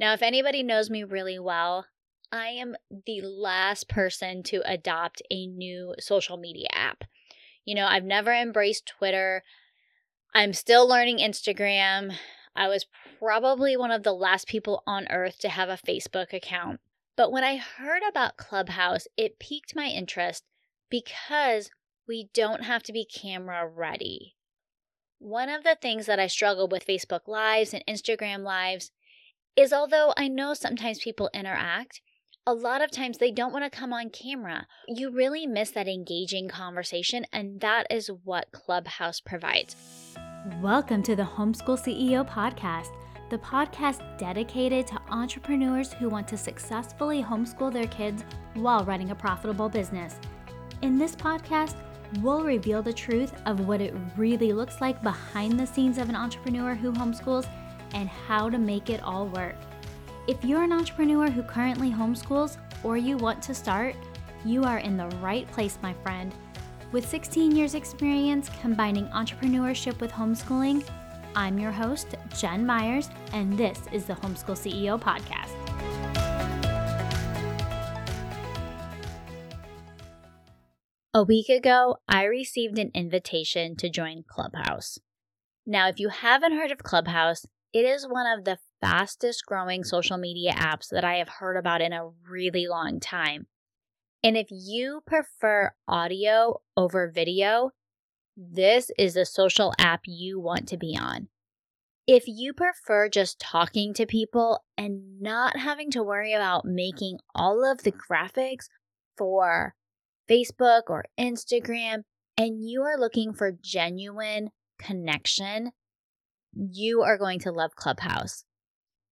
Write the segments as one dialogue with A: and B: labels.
A: Now, if anybody knows me really well, I am the last person to adopt a new social media app. You know, I've never embraced Twitter. I'm still learning Instagram. I was probably one of the last people on earth to have a Facebook account. But when I heard about Clubhouse, it piqued my interest because we don't have to be camera ready. One of the things that I struggle with Facebook Lives and Instagram Lives is although I know sometimes people interact, a lot of times they don't want to come on camera. You really miss that engaging conversation, and that is what Clubhouse provides.
B: Welcome to the Homeschool CEO Podcast, the podcast dedicated to entrepreneurs who want to successfully homeschool their kids while running a profitable business. In this podcast, we'll reveal the truth of what it really looks like behind the scenes of an entrepreneur who homeschools and how to make it all work. If you're an entrepreneur who currently homeschools or you want to start, you are in the right place, my friend. With 16 years' experience combining entrepreneurship with homeschooling, I'm your host, Jen Myers, and this is the Homeschool CEO Podcast.
A: A week ago, I received an invitation to join Clubhouse. Now, if you haven't heard of Clubhouse, it is one of the fastest growing social media apps that I have heard about in a really long time. And if you prefer audio over video, this is a social app you want to be on. If you prefer just talking to people and not having to worry about making all of the graphics for Facebook or Instagram, and you are looking for genuine connection, you are going to love Clubhouse.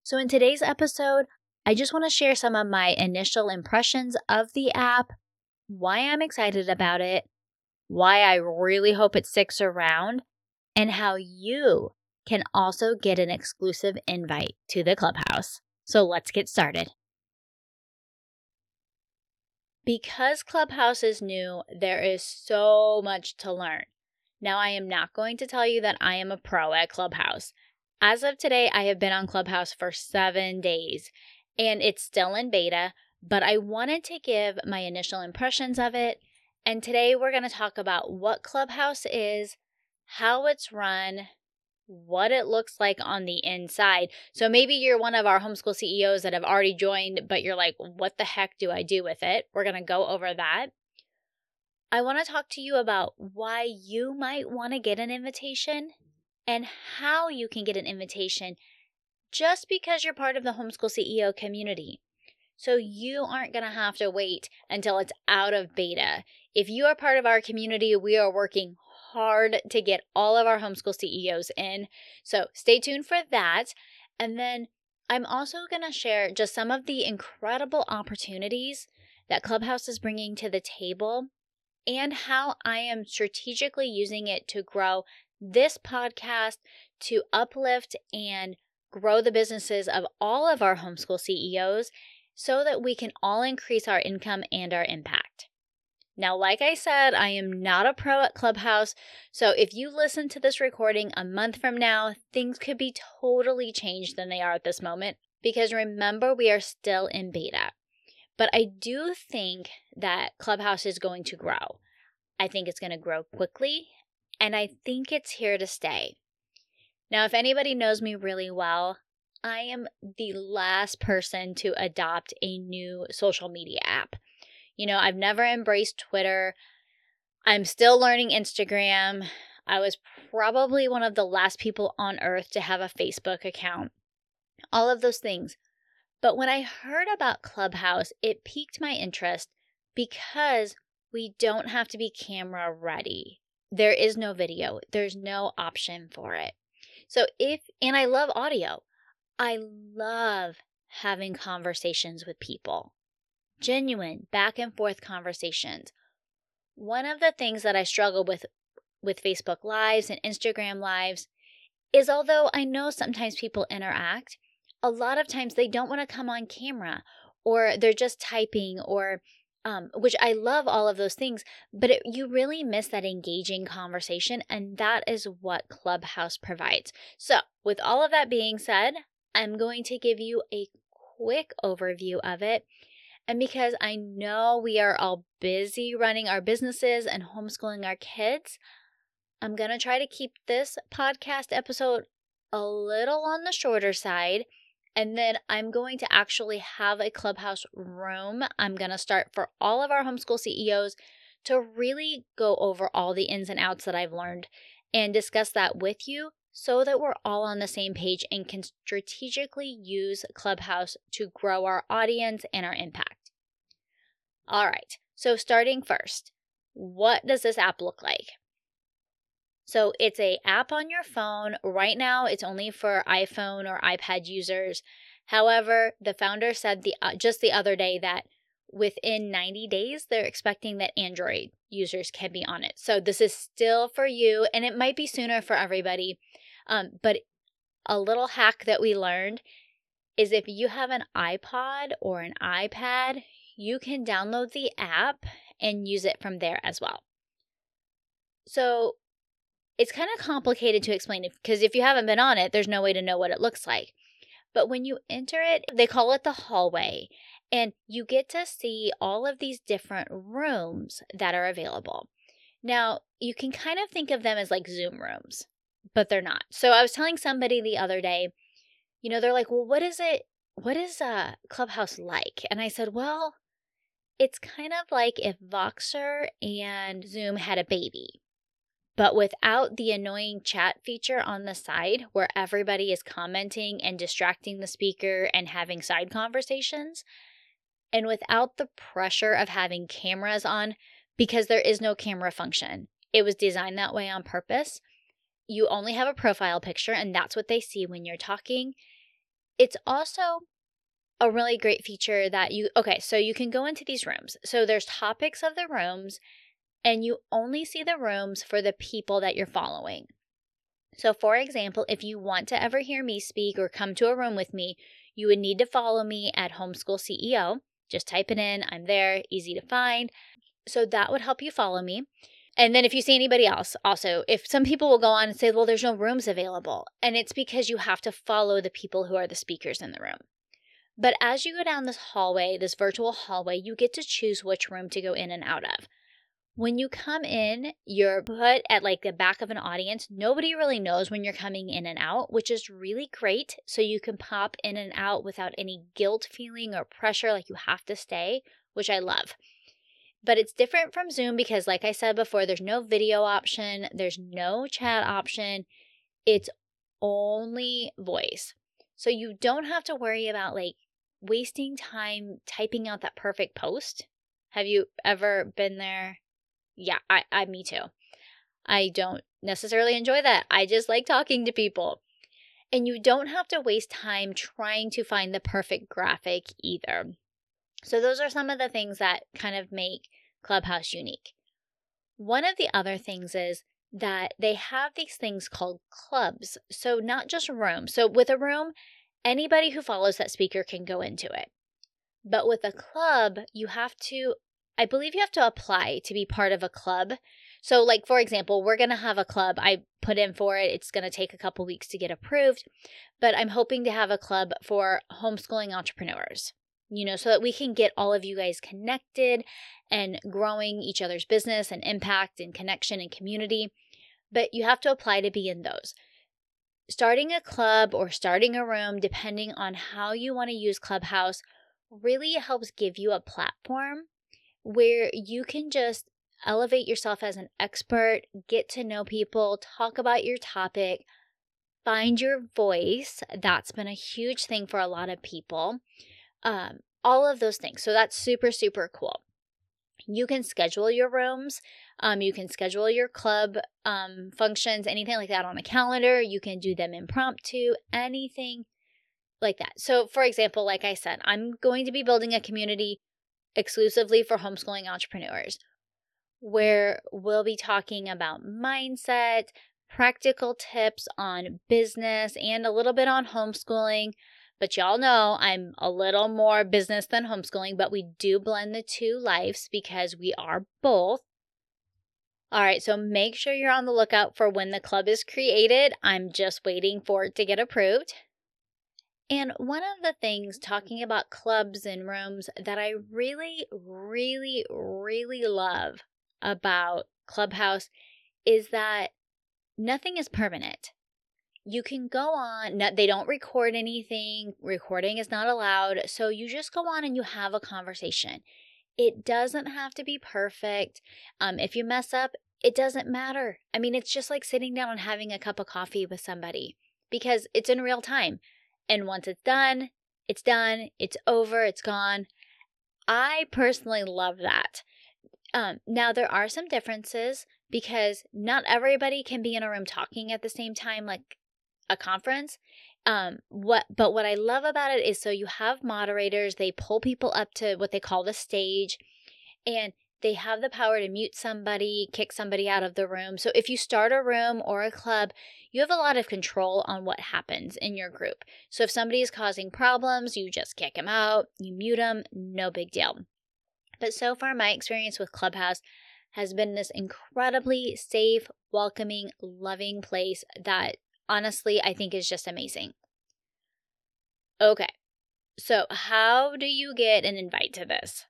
A: So, in today's episode, I just want to share some of my initial impressions of the app, why I'm excited about it, why I really hope it sticks around, and how you can also get an exclusive invite to the clubhouse. So let's get started. Because Clubhouse is new, there is so much to learn. Now, I am not going to tell you that I am a pro at Clubhouse. As of today, I have been on Clubhouse for seven days and it's still in beta, but I wanted to give my initial impressions of it. And today we're going to talk about what Clubhouse is, how it's run, what it looks like on the inside. So maybe you're one of our homeschool CEOs that have already joined, but you're like, what the heck do I do with it? We're going to go over that. I want to talk to you about why you might want to get an invitation and how you can get an invitation just because you're part of the Homeschool CEO community. So you aren't going to have to wait until it's out of beta. If you are part of our community, we are working hard to get all of our homeschool CEOs in. So stay tuned for that. And then I'm also going to share just some of the incredible opportunities that Clubhouse is bringing to the table and how I am strategically using it to grow this podcast to uplift and grow the businesses of all of our homeschool CEOs so that we can all increase our income and our impact. Now, like I said, I am not a pro at Clubhouse, so if you listen to this recording a month from now, things could be totally changed than they are at this moment because remember, we are still in beta. But I do think that Clubhouse is going to grow. I think it's going to grow quickly and I think it's here to stay. Now, if anybody knows me really well, I am the last person to adopt a new social media app. You know, I've never embraced Twitter. I'm still learning Instagram. I was probably one of the last people on earth to have a Facebook account. All of those things. But when I heard about Clubhouse, it piqued my interest because we don't have to be camera ready. There is no video, there's no option for it. So, if, and I love audio, I love having conversations with people, genuine back and forth conversations. One of the things that I struggle with with Facebook Lives and Instagram Lives is although I know sometimes people interact, a lot of times they don't want to come on camera or they're just typing or um, which I love all of those things, but it, you really miss that engaging conversation, and that is what Clubhouse provides. So, with all of that being said, I'm going to give you a quick overview of it. And because I know we are all busy running our businesses and homeschooling our kids, I'm going to try to keep this podcast episode a little on the shorter side. And then I'm going to actually have a clubhouse room. I'm going to start for all of our homeschool CEOs to really go over all the ins and outs that I've learned and discuss that with you so that we're all on the same page and can strategically use Clubhouse to grow our audience and our impact. All right, so starting first, what does this app look like? So it's a app on your phone. Right now, it's only for iPhone or iPad users. However, the founder said the uh, just the other day that within 90 days they're expecting that Android users can be on it. So this is still for you and it might be sooner for everybody. Um, but a little hack that we learned is if you have an iPod or an iPad, you can download the app and use it from there as well. So it's kind of complicated to explain because if you haven't been on it, there's no way to know what it looks like. But when you enter it, they call it the hallway, and you get to see all of these different rooms that are available. Now, you can kind of think of them as like Zoom rooms, but they're not. So I was telling somebody the other day, you know, they're like, "Well, what is it? What is a Clubhouse like?" And I said, "Well, it's kind of like if Voxer and Zoom had a baby but without the annoying chat feature on the side where everybody is commenting and distracting the speaker and having side conversations, and without the pressure of having cameras on because there is no camera function. It was designed that way on purpose. You only have a profile picture, and that's what they see when you're talking. It's also a really great feature that you, okay, so you can go into these rooms. So there's topics of the rooms and you only see the rooms for the people that you're following. So, for example, if you want to ever hear me speak or come to a room with me, you would need to follow me at Homeschool CEO. Just type it in, I'm there, easy to find. So, that would help you follow me. And then if you see anybody else, also, if some people will go on and say, well, there's no rooms available, and it's because you have to follow the people who are the speakers in the room. But as you go down this hallway, this virtual hallway, you get to choose which room to go in and out of. When you come in, you're put at like the back of an audience. Nobody really knows when you're coming in and out, which is really great. So you can pop in and out without any guilt feeling or pressure like you have to stay, which I love. But it's different from Zoom because, like I said before, there's no video option, there's no chat option. It's only voice. So you don't have to worry about like wasting time typing out that perfect post. Have you ever been there? Yeah, I, I, me too. I don't necessarily enjoy that. I just like talking to people. And you don't have to waste time trying to find the perfect graphic either. So, those are some of the things that kind of make Clubhouse unique. One of the other things is that they have these things called clubs. So, not just rooms. So, with a room, anybody who follows that speaker can go into it. But with a club, you have to I believe you have to apply to be part of a club. So, like, for example, we're going to have a club. I put in for it. It's going to take a couple weeks to get approved, but I'm hoping to have a club for homeschooling entrepreneurs, you know, so that we can get all of you guys connected and growing each other's business and impact and connection and community. But you have to apply to be in those. Starting a club or starting a room, depending on how you want to use Clubhouse, really helps give you a platform where you can just elevate yourself as an expert, get to know people, talk about your topic, find your voice. That's been a huge thing for a lot of people. Um, all of those things. So that's super, super cool. You can schedule your rooms. Um, you can schedule your club um, functions, anything like that on a calendar. You can do them impromptu, anything like that. So, for example, like I said, I'm going to be building a community exclusively for homeschooling entrepreneurs, where we'll be talking about mindset, practical tips on business, and a little bit on homeschooling. But y'all know I'm a little more business than homeschooling, but we do blend the two lives because we are both. All right, so make sure you're on the lookout for when the club is created. I'm just waiting for it to get approved. And one of the things talking about clubs and rooms that I really, really, really love about Clubhouse is that nothing is permanent. You can go on, no, they don't record anything, recording is not allowed. So you just go on and you have a conversation. It doesn't have to be perfect. Um, if you mess up, it doesn't matter. I mean, it's just like sitting down and having a cup of coffee with somebody because it's in real time. And once it's done, it's done, it's over, it's gone. I personally love that. Um, now, there are some differences because not everybody can be in a room talking at the same time, like a conference. Um, what but what I love about it is so you have moderators, they pull people up to what they call the stage, and they have the power to mute somebody, kick somebody out of the room. So if you start a room or a club, you have a lot of control on what happens in your group. So if somebody is causing problems, you just kick them out, you mute them, no big deal. But so far, my experience with Clubhouse has been this incredibly safe, welcoming, loving place that honestly I think is just amazing. Okay, so how do you get an invite to this?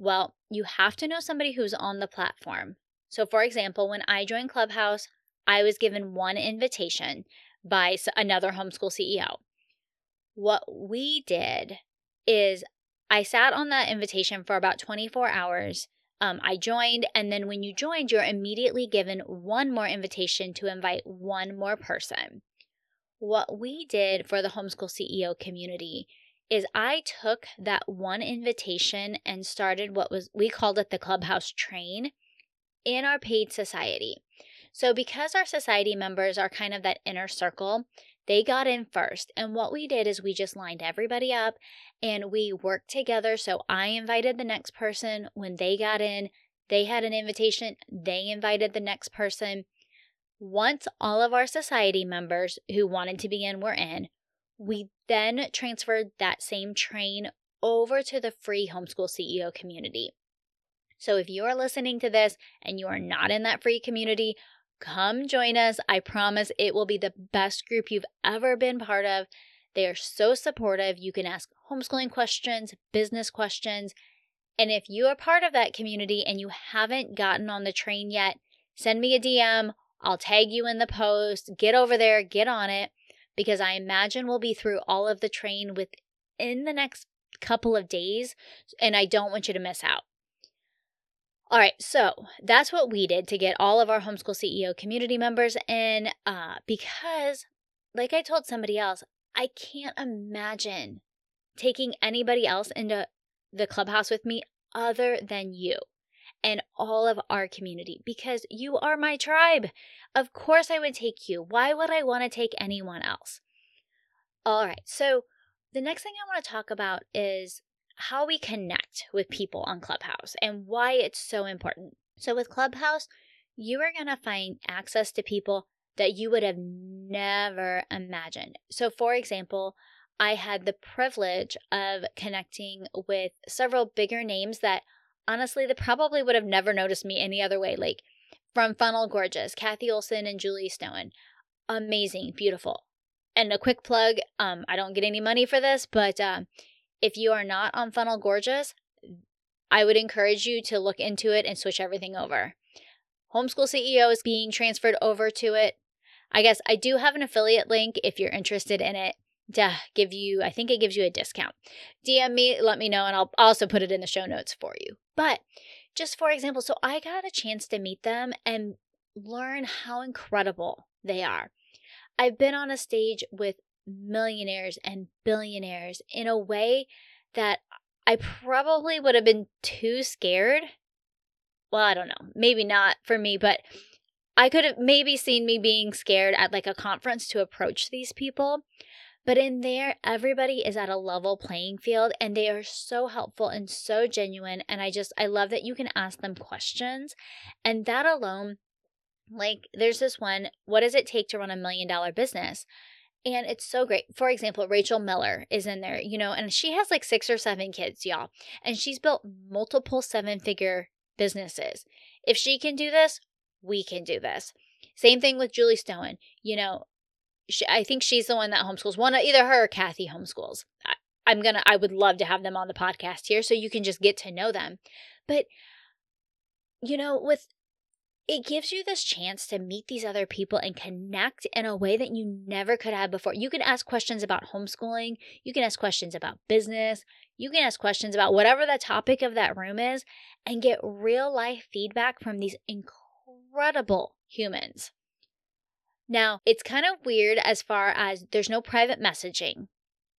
A: Well, you have to know somebody who's on the platform. So, for example, when I joined Clubhouse, I was given one invitation by another homeschool CEO. What we did is I sat on that invitation for about 24 hours. Um, I joined, and then when you joined, you're immediately given one more invitation to invite one more person. What we did for the homeschool CEO community is I took that one invitation and started what was we called it the clubhouse train in our paid society. So because our society members are kind of that inner circle, they got in first. And what we did is we just lined everybody up and we worked together. So I invited the next person when they got in, they had an invitation, they invited the next person. Once all of our society members who wanted to be in were in, we then transferred that same train over to the free homeschool CEO community. So if you are listening to this and you are not in that free community, come join us. I promise it will be the best group you've ever been part of. They are so supportive. You can ask homeschooling questions, business questions. And if you are part of that community and you haven't gotten on the train yet, send me a DM. I'll tag you in the post. Get over there, get on it because I imagine we'll be through all of the train within the next couple of days, and I don't want you to miss out. All right, so that's what we did to get all of our homeschool CEO community members in uh, because, like I told somebody else, I can't imagine taking anybody else into the clubhouse with me other than you and all of our community because you are my tribe. Of course, I would take you. Why would I want to take anyone else? All right, so the next thing I want to talk about is how we connect with people on Clubhouse and why it's so important. So, with Clubhouse, you are going to find access to people that you would have never imagined. So, for example, I had the privilege of connecting with several bigger names that honestly, they probably would have never noticed me any other way. Like from Funnel Gorgeous, Kathy Olson and Julie Stone. Amazing, beautiful. And a quick plug um, I don't get any money for this, but uh, if you are not on Funnel Gorgeous, I would encourage you to look into it and switch everything over. Homeschool CEO is being transferred over to it. I guess I do have an affiliate link if you're interested in it to give you, I think it gives you a discount. DM me, let me know, and I'll also put it in the show notes for you. But just for example, so I got a chance to meet them and learn how incredible they are. I've been on a stage with millionaires and billionaires in a way that I probably would have been too scared. Well, I don't know. Maybe not for me, but I could have maybe seen me being scared at like a conference to approach these people. But in there, everybody is at a level playing field and they are so helpful and so genuine. And I just, I love that you can ask them questions. And that alone, like, there's this one what does it take to run a million dollar business? And it's so great. For example, Rachel Miller is in there, you know, and she has like six or seven kids, y'all. And she's built multiple seven figure businesses. If she can do this, we can do this. Same thing with Julie Stone. You know, she, I think she's the one that homeschools. One, of either her or Kathy homeschools. I, I'm gonna. I would love to have them on the podcast here, so you can just get to know them. But you know, with it gives you this chance to meet these other people and connect in a way that you never could have before. You can ask questions about homeschooling, you can ask questions about business, you can ask questions about whatever the topic of that room is, and get real life feedback from these incredible humans. Now, it's kind of weird as far as there's no private messaging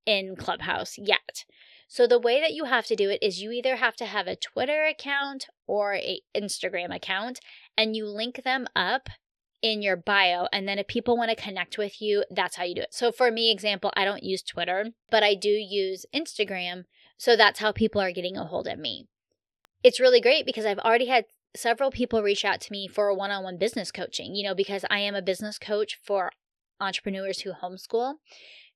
A: in Clubhouse yet. So the way that you have to do it is you either have to have a Twitter account or a Instagram account and you link them up in your bio and then if people want to connect with you, that's how you do it. So for me example, I don't use Twitter, but I do use Instagram, so that's how people are getting a hold of me. It's really great because I've already had several people reach out to me for a one-on-one business coaching, you know, because I am a business coach for entrepreneurs who homeschool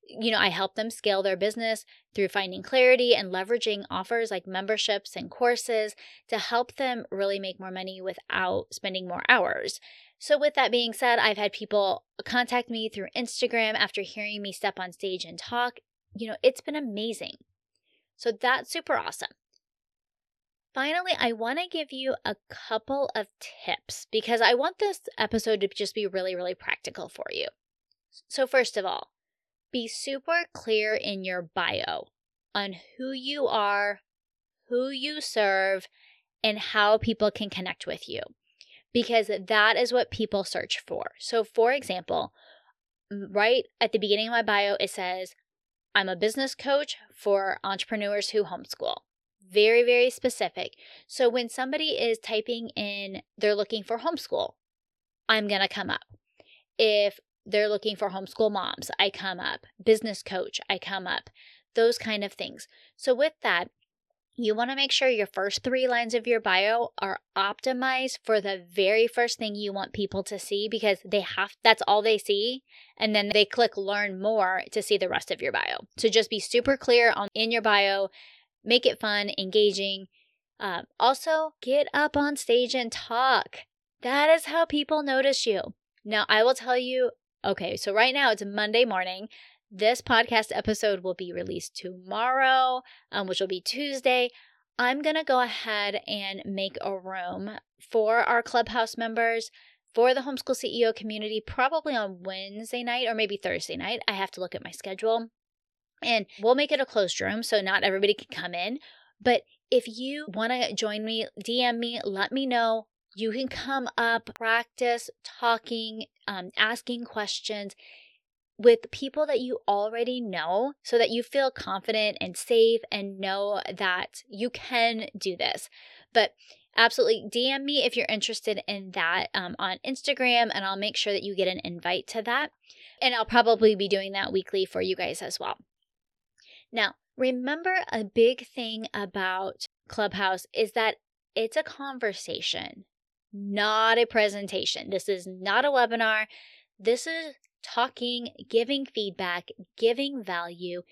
A: you know, I help them scale their business through finding clarity and leveraging offers like memberships and courses to help them really make more money without spending more hours. So, with that being said, I've had people contact me through Instagram after hearing me step on stage and talk. You know, it's been amazing. So, that's super awesome. Finally, I want to give you a couple of tips because I want this episode to just be really, really practical for you. So, first of all, be super clear in your bio on who you are, who you serve, and how people can connect with you because that is what people search for. So, for example, right at the beginning of my bio, it says, I'm a business coach for entrepreneurs who homeschool. Very, very specific. So, when somebody is typing in, they're looking for homeschool, I'm going to come up. If they're looking for homeschool moms, I come up. Business coach, I come up. Those kind of things. So, with that, you want to make sure your first three lines of your bio are optimized for the very first thing you want people to see because they have that's all they see and then they click learn more to see the rest of your bio. So just be super clear on in your bio, make it fun, engaging. Uh, also, get up on stage and talk. That is how people notice you. Now, I will tell you Okay, so right now it's Monday morning. This podcast episode will be released tomorrow, um, which will be Tuesday. I'm going to go ahead and make a room for our clubhouse members for the homeschool CEO community, probably on Wednesday night or maybe Thursday night. I have to look at my schedule. And we'll make it a closed room so not everybody can come in. But if you want to join me, DM me, let me know you can come up, practice talking, um, asking questions with people that you already know so that you feel confident and safe and know that you can do this. But absolutely DM me if you're interested in that um, on Instagram, and I'll make sure that you get an invite to that. And I'll probably be doing that weekly for you guys as well. Now, remember a big thing about Clubhouse is that it's a conversation not a presentation. This is not a webinar. This is talking, giving feedback, giving value.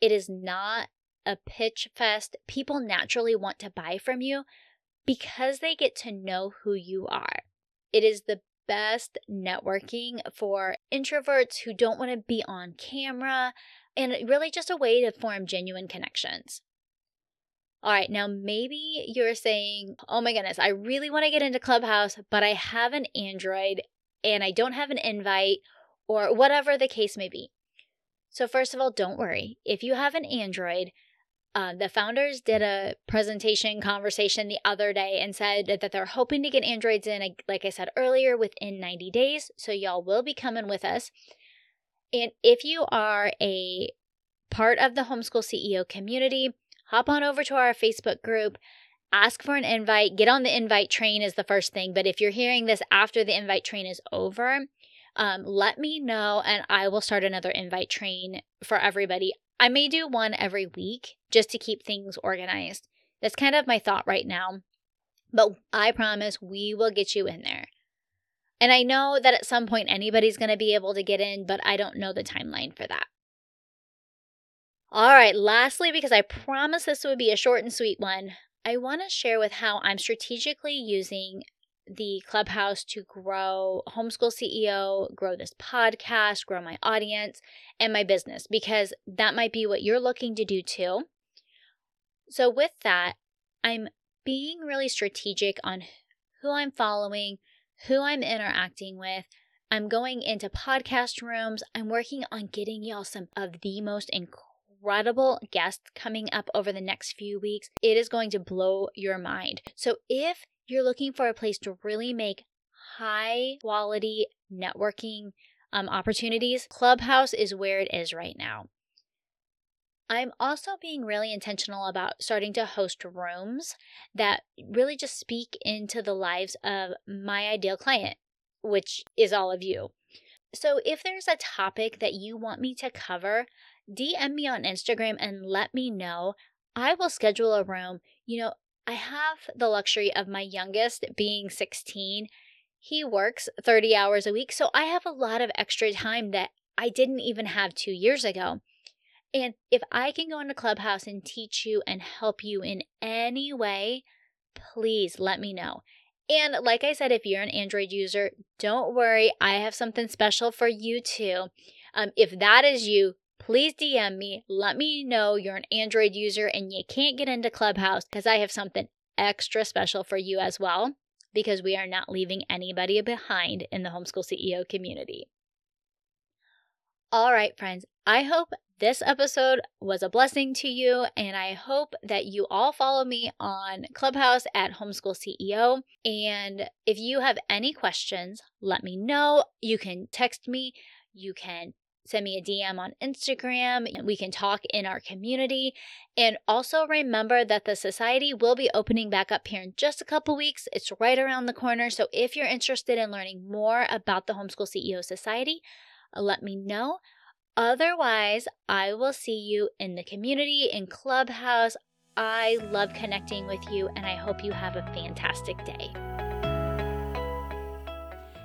A: It is not a pitch fest. People naturally want to buy from you because they get to know who you are. It is the best networking for introverts who don't want to be on camera and really just a way to form genuine connections. All right, now maybe you're saying, oh my goodness, I really want to get into Clubhouse, but I have an Android and I don't have an invite or whatever the case may be. So, first of all, don't worry. If you have an Android, uh, the founders did a presentation conversation the other day and said that they're hoping to get Androids in, like I said earlier, within 90 days. So, y'all will be coming with us. And if you are a part of the Homeschool CEO community, hop on over to our Facebook group, ask for an invite, get on the invite train is the first thing. But if you're hearing this after the invite train is over, um, let me know and I will start another invite train for everybody. I may do one every week just to keep things organized. That's kind of my thought right now. But I promise we will get you in there. And I know that at some point anybody's going to be able to get in, but I don't know the timeline for that. All right, lastly, because I promised this would be a short and sweet one, I want to share with how I'm strategically using the clubhouse to grow homeschool CEO, grow this podcast, grow my audience and my business because that might be what you're looking to do too. So, with that, I'm being really strategic on who I'm following, who I'm interacting with. I'm going into podcast rooms. I'm working on getting y'all some of the most incredible guests coming up over the next few weeks. It is going to blow your mind. So, if you're looking for a place to really make high quality networking um, opportunities, Clubhouse is where it is right now. I'm also being really intentional about starting to host rooms that really just speak into the lives of my ideal client, which is all of you. So if there's a topic that you want me to cover, DM me on Instagram and let me know. I will schedule a room. You know, I have the luxury of my youngest being 16. He works 30 hours a week, so I have a lot of extra time that I didn't even have two years ago. And if I can go into Clubhouse and teach you and help you in any way, please let me know. And like I said, if you're an Android user, don't worry, I have something special for you too. Um, if that is you, please DM me. Let me know you're an Android user and you can't get into Clubhouse because I have something extra special for you as well because we are not leaving anybody behind in the homeschool CEO community. All right, friends, I hope this episode was a blessing to you, and I hope that you all follow me on Clubhouse at Homeschool CEO. And if you have any questions, let me know. You can text me, you can send me a DM on Instagram. We can talk in our community. And also remember that the society will be opening back up here in just a couple weeks. It's right around the corner. So if you're interested in learning more about the Homeschool CEO Society, Uh, let me know. Otherwise, I will see you in the community, in Clubhouse. I love connecting with you, and I hope you have a fantastic day.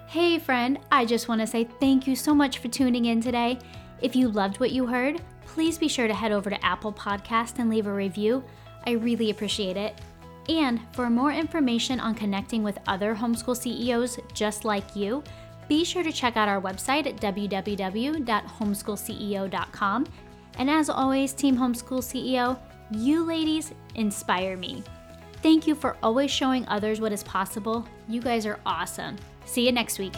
B: Hey, friend, I just want to say thank you so much for tuning in today. If you loved what you heard, please be sure to head over to Apple Podcast and leave a review. I really appreciate it. And for more information on connecting with other homeschool CEOs just like you, be sure to check out our website at www.homeschoolceo.com. And as always, Team Homeschool CEO, you ladies inspire me. Thank you for always showing others what is possible. You guys are awesome. See you next week.